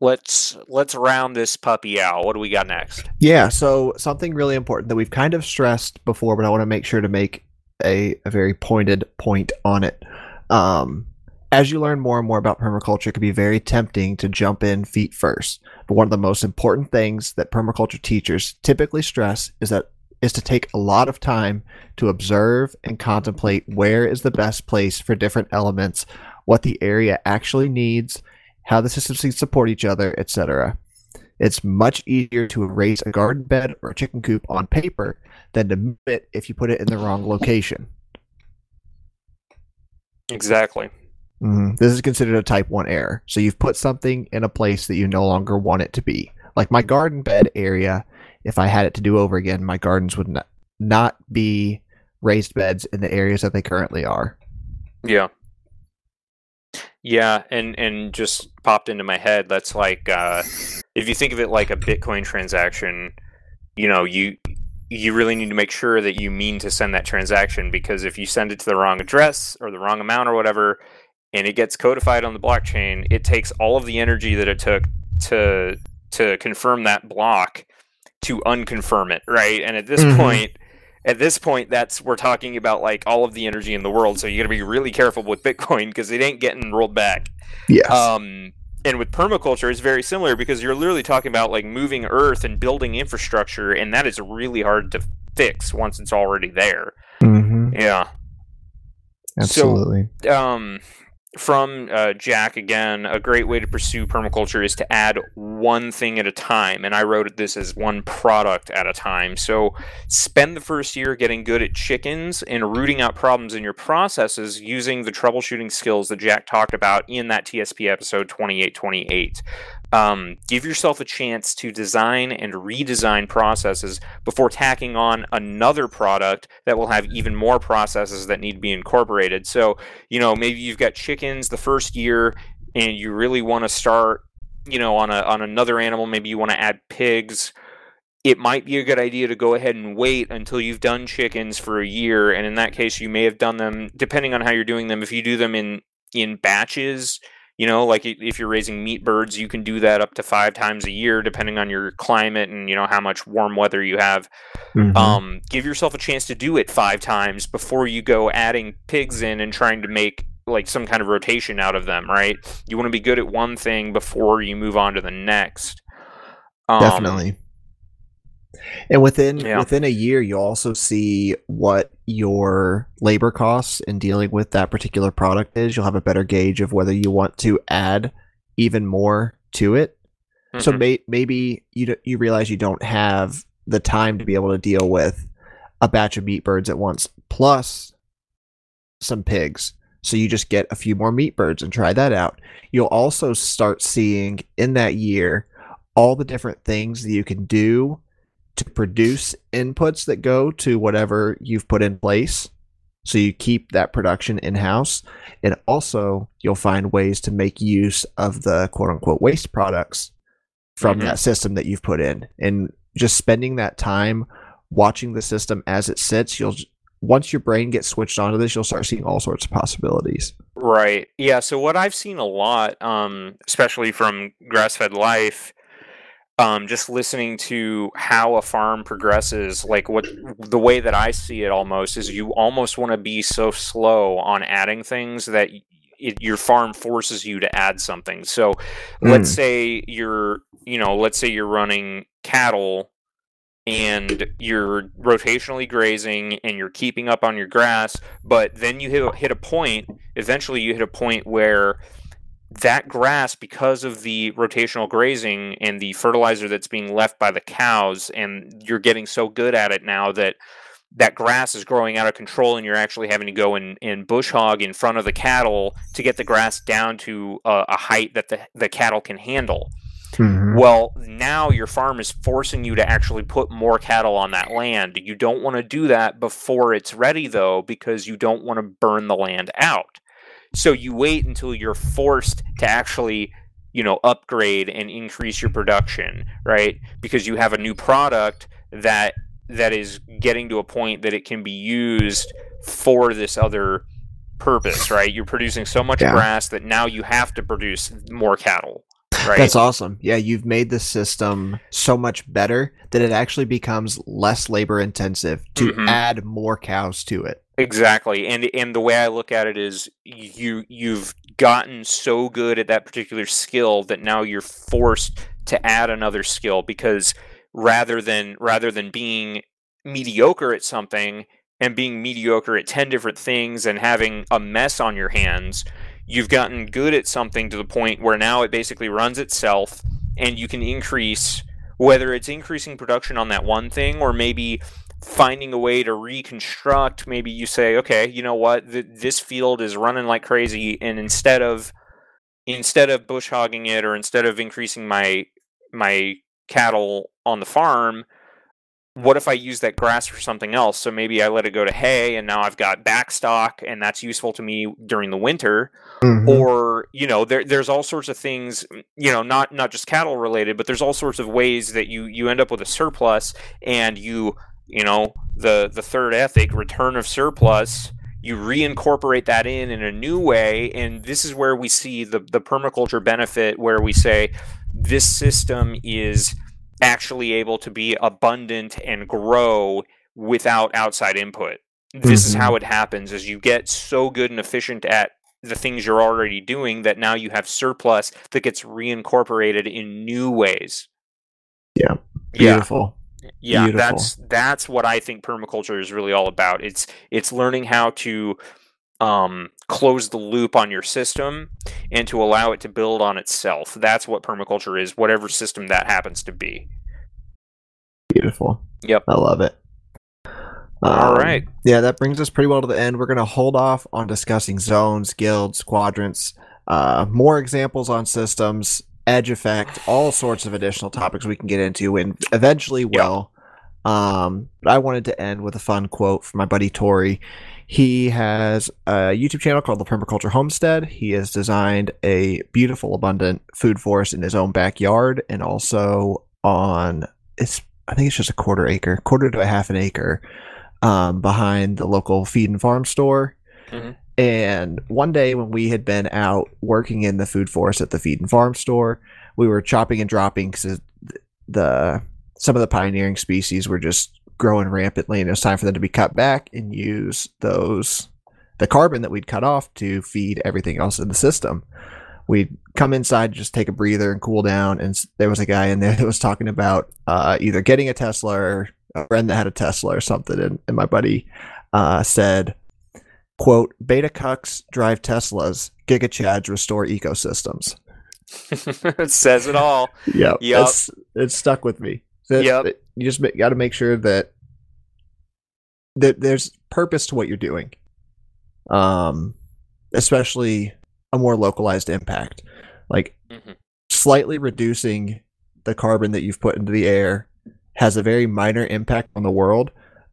let's let's round this puppy out. What do we got next? Yeah, so something really important that we've kind of stressed before, but I want to make sure to make a, a very pointed point on it. Um, as you learn more and more about permaculture, it can be very tempting to jump in feet first. But one of the most important things that permaculture teachers typically stress is that is to take a lot of time to observe and contemplate where is the best place for different elements, what the area actually needs, how the systems can support each other, etc. It's much easier to erase a garden bed or a chicken coop on paper than to move it if you put it in the wrong location. Exactly. Mhm. This is considered a type 1 error. So you've put something in a place that you no longer want it to be. Like my garden bed area, if I had it to do over again, my gardens would not, not be raised beds in the areas that they currently are. Yeah. Yeah, and and just popped into my head. That's like uh, if you think of it like a Bitcoin transaction, you know, you you really need to make sure that you mean to send that transaction because if you send it to the wrong address or the wrong amount or whatever, and it gets codified on the blockchain, it takes all of the energy that it took to to confirm that block to unconfirm it, right? And at this Mhm. point, at this point, that's we're talking about like all of the energy in the world. So you got to be really careful with Bitcoin because it ain't getting rolled back. Yes. Um, and with permaculture, it's very similar because you're literally talking about like moving earth and building infrastructure, and that is really hard to fix once it's already there. hmm Yeah. Absolutely. um, from uh, Jack again, a great way to pursue permaculture is to add one thing at a time. And I wrote this as one product at a time. So spend the first year getting good at chickens and rooting out problems in your processes using the troubleshooting skills that Jack talked about in that TSP episode 2828. Um, give yourself a chance to design and redesign processes before tacking on another product that will have even more processes that need to be incorporated. So, you know, maybe you've got chickens the first year and you really want to start, you know, on a on another animal, maybe you want to add pigs. It might be a good idea to go ahead and wait until you've done chickens for a year and in that case you may have done them depending on how you're doing them if you do them in in batches you know like if you're raising meat birds you can do that up to five times a year depending on your climate and you know how much warm weather you have Mhm. um, give yourself a chance to do it five times before you go adding pigs in and trying to make like some kind of rotation out of them right you want to be good at one thing before you move on to the next Um, Definitely. And within yeah. within a year, you'll also see what your labor costs in dealing with that particular product is. You'll have a better gauge of whether you want to add even more to it. So mhm. may, maybe you you realize you don't have the time to be able to deal with a batch of meat birds at once, plus some pigs. So you just get a few more meat birds and try that out. You'll also start seeing in that year all the different things that you can do to produce inputs that go to whatever you've put in place. So you keep that production in house. And also, you'll find ways to make use of the quote unquote waste products from Mhm. that system that you've put in. And just spending that time watching the system as it sits, you'll once your brain gets switched onto this, you'll start seeing all sorts of possibilities. Right. Yeah. So what I've seen a lot, um, especially from grass fed life, um, just listening to how a farm progresses, like what the way that I see it almost is you almost want to be so slow on adding things that it, your farm forces you to add something. So let's say you're, you know, let's say you're running cattle and you're rotationally grazing and you're keeping up on your grass, but then you hit, hit a point eventually you hit a point where that grass, because of the rotational grazing and the fertilizer that's being left by the cows, and you're getting so good at it now that that grass is growing out of control and you're actually having to go and, and bush hog in front of the cattle to get the grass down to a, a height that the, the cattle can handle. Mm-hmm. Well, now your farm is forcing you to actually put more cattle on that land. You don't want to do that before it's ready, though, because you don't want to burn the land out. So you wait until you're forced to actually, you know, upgrade and increase your production, right? Because you have a new product that that is getting to a point that it can be used for this other purpose, right? You're producing so much yeah. grass that now you have to produce more cattle. Right? That's awesome. Yeah, you've made the system so much better that it actually becomes less labor intensive to mm-hmm. add more cows to it. Exactly. And and the way I look at it is you you've gotten so good at that particular skill that now you're forced to add another skill because rather than rather than being mediocre at something and being mediocre at 10 different things and having a mess on your hands, you've gotten good at something to the point where now it basically runs itself and you can increase whether it's increasing production on that one thing or maybe finding a way to reconstruct maybe you say okay you know what Th- this field is running like crazy and instead of instead of bush hogging it or instead of increasing my my cattle on the farm what if I use that grass for something else? So maybe I let it go to hay and now I've got backstock and that's useful to me during the winter. Mm-hmm. Or, you know, there, there's all sorts of things, you know, not not just cattle related, but there's all sorts of ways that you you end up with a surplus and you, you know, the the third ethic, return of surplus, you reincorporate that in in a new way and this is where we see the the permaculture benefit where we say this system is actually able to be abundant and grow without outside input. This mm-hmm. is how it happens is you get so good and efficient at the things you're already doing that now you have surplus that gets reincorporated in new ways. Yeah. Beautiful. Yeah. Beautiful. that's that's what I think permaculture is really all about. It's it's learning how to um, close the loop on your system and to allow it to build on itself. That's what permaculture is, whatever system that happens to be. Beautiful. Yep. I love it. All um, right. Yeah, that brings us pretty well to the end. We're going to hold off on discussing zones, guilds, quadrants, uh, more examples on systems, edge effect, all sorts of additional topics we can get into, and eventually will. Um, but I wanted to end with a fun quote from my buddy Tori. He has a YouTube channel called The Permaculture Homestead. He has designed a beautiful, abundant food forest in his own backyard and also on it's I think it's just a quarter acre, quarter to a half an acre, um, behind the local feed and farm store. Mm-hmm. And one day when we had been out working in the food forest at the feed and farm store, we were chopping and dropping because the some of the pioneering species were just growing rampantly, and it was time for them to be cut back and use those the carbon that we'd cut off to feed everything else in the system. We'd come inside, just take a breather and cool down, and there was a guy in there that was talking about uh, either getting a Tesla or a friend that had a Tesla or something, and, and my buddy uh, said, "quote Beta cucks drive Teslas, Giga Chads restore ecosystems." it says it all. Yeah, yep. it's, it's stuck with me. Yeah, you just got to make sure that that there's purpose to what you're doing. Um, especially a more localized impact, like mm-hmm. slightly reducing the carbon that you've put into the air has a very minor impact on the world,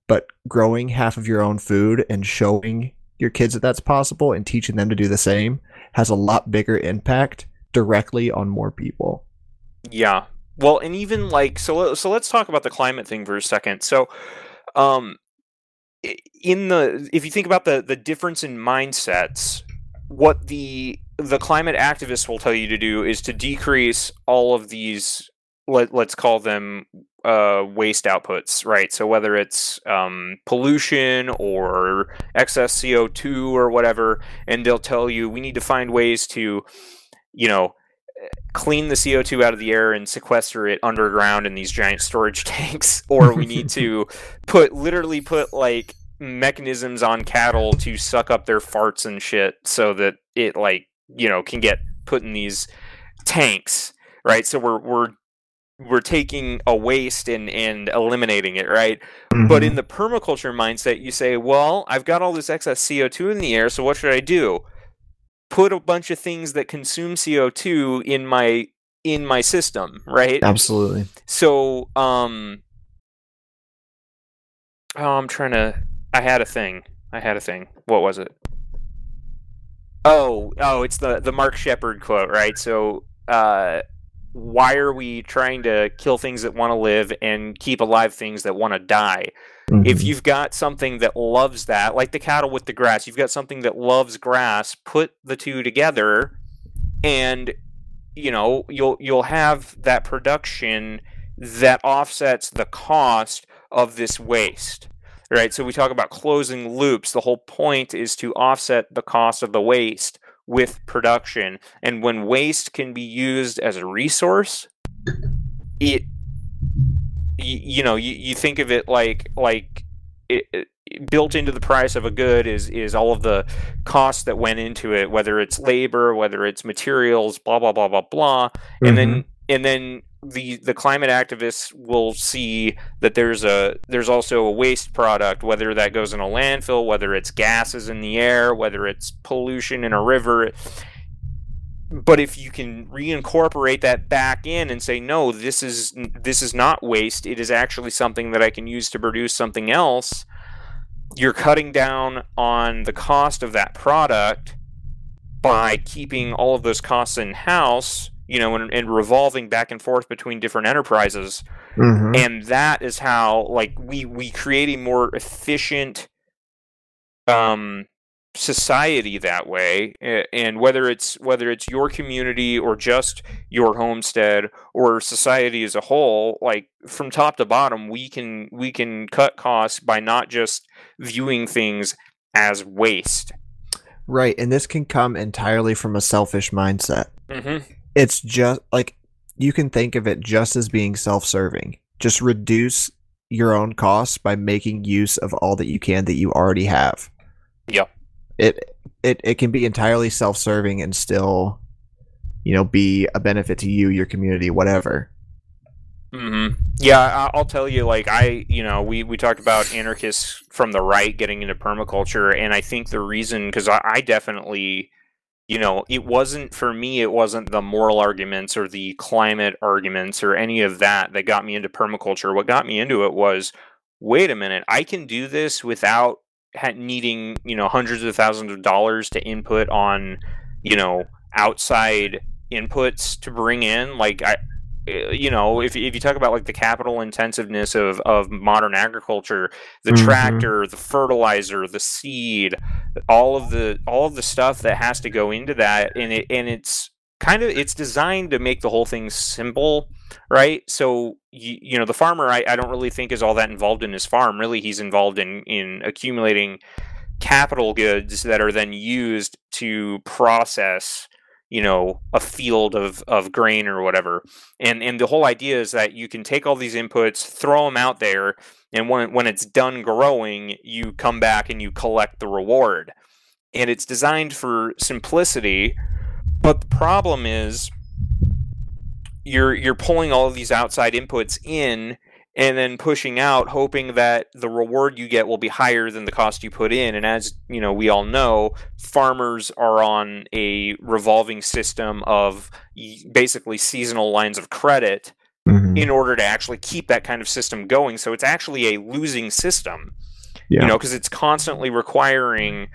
but growing half of your own food and showing your kids that that's possible and teaching them to do the same has a lot bigger impact directly on more people. Yeah, well, and even like so. So let's talk about the climate thing for a second. So, um, in the if you think about the the difference in mindsets, what the the climate activists will tell you to do is to decrease all of these. Let, let's call them uh, waste outputs, right? So whether it's um, pollution or excess CO2 or whatever, and they'll tell you we need to find ways to, you know, clean the CO2 out of the air and sequester it underground in these giant storage tanks, or we need to put literally put like mechanisms on cattle to suck up their farts and shit so that it like you know can get put in these tanks right so we're we're we're taking a waste and and eliminating it right? Mm-hmm. but in the permaculture mindset you say well i've got all this excess co2 in the air so what should i do? Put a bunch of things that consume co2 in my in my system right? Absolutely. so um oh, i'm trying to i had a thing. I had a thing. What was it? Oh oh it's the the mark shepard quote right? So uh why are we trying to kill things that want to live and keep alive things that want to die? If Mhm. you've got something that loves that like the cattle with the grass you've got something that loves grass put the two together and you know you'll you'll have that production that offsets the cost of this waste right? So we talk about closing loops. The whole point is to offset the cost of the waste with production. And when waste can be used as a resource it you, you know you, you think of it like like it, it, built into the price of a good is is all of the costs that went into it whether it's labor whether it's materials blah blah blah blah blah. And then mm-hmm. and then the the climate activists will see that there's a there's also a waste product whether that goes in a landfill whether it's gases in the air whether it's pollution in a river. But if you can reincorporate that back in and say no this is this is not waste it is actually something that i can use to produce something else you're cutting down on the cost of that product by keeping all of those costs in house you know and, and revolving back and forth between different enterprises Mhm. and that is how like we we create a more efficient um society that way and whether it's whether it's your community or just your homestead or society as a whole like from top to bottom we can we can cut costs by not just viewing things as waste Right, and this can come entirely from a selfish mindset. mm-hmm. It's just like you can think of it just as being self-serving. Just reduce your own costs by making use of all that you can that you already have. Yep. It it it can be entirely self-serving and still you know be a benefit to you, your community, whatever. hmm Yeah, I'll tell you. Like I, you know, we we talked about anarchists from the right getting into permaculture, and I think the reason because I, I definitely, you know, it wasn't for me. It wasn't the moral arguments or the climate arguments or any of that that got me into permaculture. What got me into it was, wait a minute, I can do this without needing you know hundreds of thousands of dollars to input on, you know, outside inputs to bring in. Like I, you know, if, if you talk about like the capital intensiveness of, of modern agriculture, the Mhm. tractor, the fertilizer, the seed, all of the all of the stuff that has to go into that, and it and it's kind of it's designed to make the whole thing simple, right? So you, you know, the farmer, I, I don't really think is all that involved in his farm. Really, he's involved in in accumulating capital goods that are then used to process you know a field of of grain or whatever. And and the whole idea is that you can take all these inputs throw them out there and when when it's done growing you come back and you collect the reward. And it's designed for simplicity but the problem is you're you're pulling all of these outside inputs in and then pushing out hoping that the reward you get will be higher than the cost you put in and as you know we all know farmers are on a revolving system of basically seasonal lines of credit Mhm. in order to actually keep that kind of system going so it's actually a losing system Yeah. you know because it's constantly requiring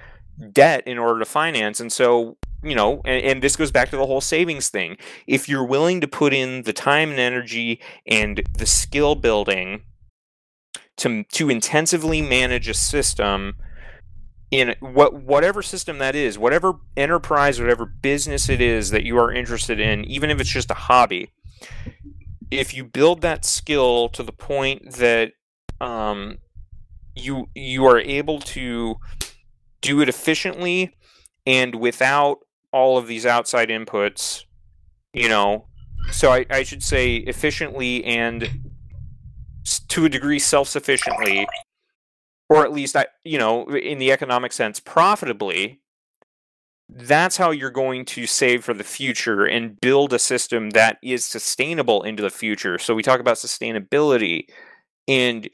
debt in order to finance and so you know and, and this goes back to the whole savings thing. If you're willing to put in the time and energy and the skill building to to intensively manage a system in what whatever system that is whatever enterprise whatever business it is that you are interested in even if it's just a hobby if you build that skill to the point that um, you you are able to do it efficiently and without all of these outside inputs you know so i, I should say efficiently and to a degree self-sufficiently or at least I, you know, in the economic sense, profitably, that's how you're going to save for the future and build a system that is sustainable into the future. So we talk about sustainability and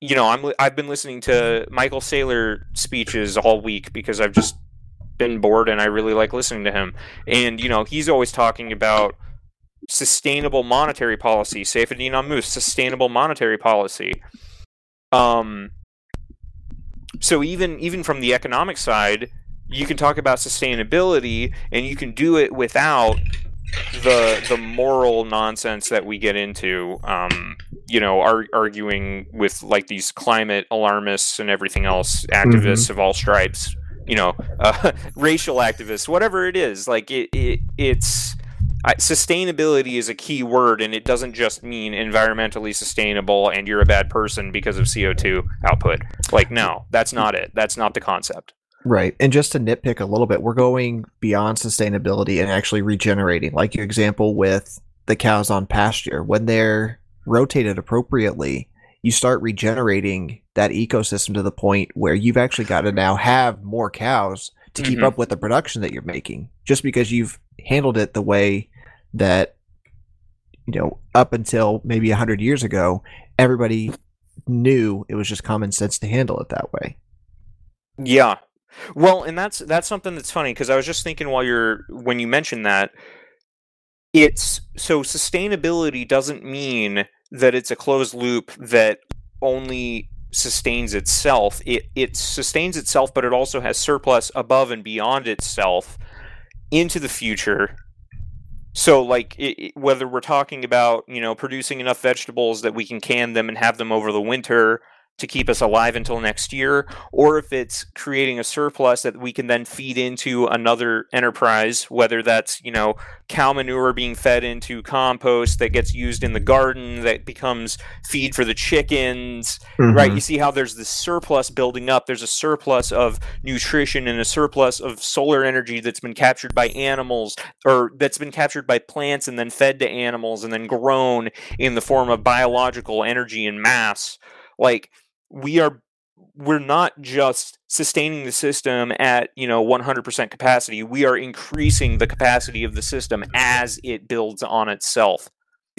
you know, I'm I've been listening to Michael Saylor speeches all week because I've just been bored and I really like listening to him. And you know, he's always talking about sustainable monetary policy, Saifedean Ammous, sustainable monetary policy. Um so even even from the economic side, you can talk about sustainability and you can do it without the the moral nonsense that we get into um, you know ar- arguing with like these climate alarmists and everything else activists mm-hmm. of all stripes you know uh, racial activists whatever it is like it, it it's sustainability is a key word and it doesn't just mean environmentally sustainable and you're a bad person because of CO2 output. Like no that's not it. That's not the concept Right. And just to nitpick a little bit, we're going beyond sustainability and actually regenerating. Like your example with the cows on pasture, when they're rotated appropriately, you start regenerating that ecosystem to the point where you've actually got to now have more cows to keep mm-hmm. up with the production that you're making just because you've handled it the way that you know up until maybe 100 years ago everybody knew it was just common sense to handle it that way yeah well, and that's that's something that's funny because I was just thinking while you're when you mentioned that it's so sustainability doesn't mean that it's a closed loop that only sustains itself. It it sustains itself, but it also has surplus above and beyond itself into the future. So, like, it, whether we're talking about you know producing enough vegetables that we can can them and have them over the winter, to keep us alive until next year, or if it's creating a surplus that we can then feed into another enterprise, whether that's, you know, cow manure being fed into compost that gets used in the garden that becomes feed for the chickens, mm-hmm. right? You see how there's this surplus building up. There's a surplus of nutrition and a surplus of solar energy that's been captured by animals or that's been captured by plants and then fed to animals and then grown in the form of biological energy and mass. Like, we are we're not just sustaining the system at you know 100% capacity we are increasing the capacity of the system as it builds on itself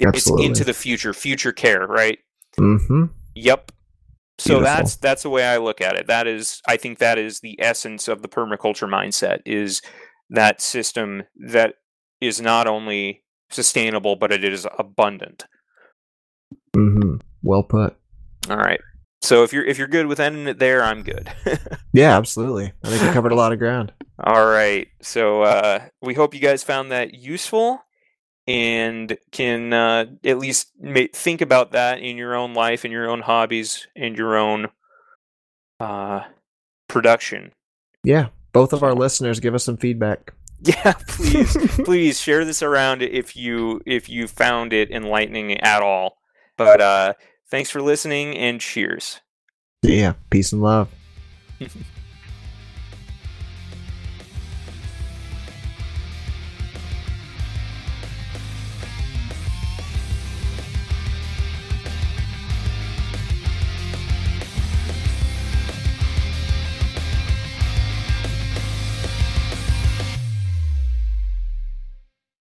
Absolutely. it's into the future future care right mm-hmm. yep so Beautiful. that's that's the way i look at it that is i think that is the essence of the permaculture mindset is that system that is not only sustainable but it is abundant mm-hmm. well put all right so if you're if you're good with ending it there, I'm good. yeah, absolutely. I think we covered a lot of ground. All right. So uh, we hope you guys found that useful and can uh, at least ma- think about that in your own life, in your own hobbies, and your own uh, production. Yeah, both of our listeners give us some feedback. Yeah, please, please share this around if you if you found it enlightening at all. But uh, Thanks for listening and cheers. Yeah, peace and love.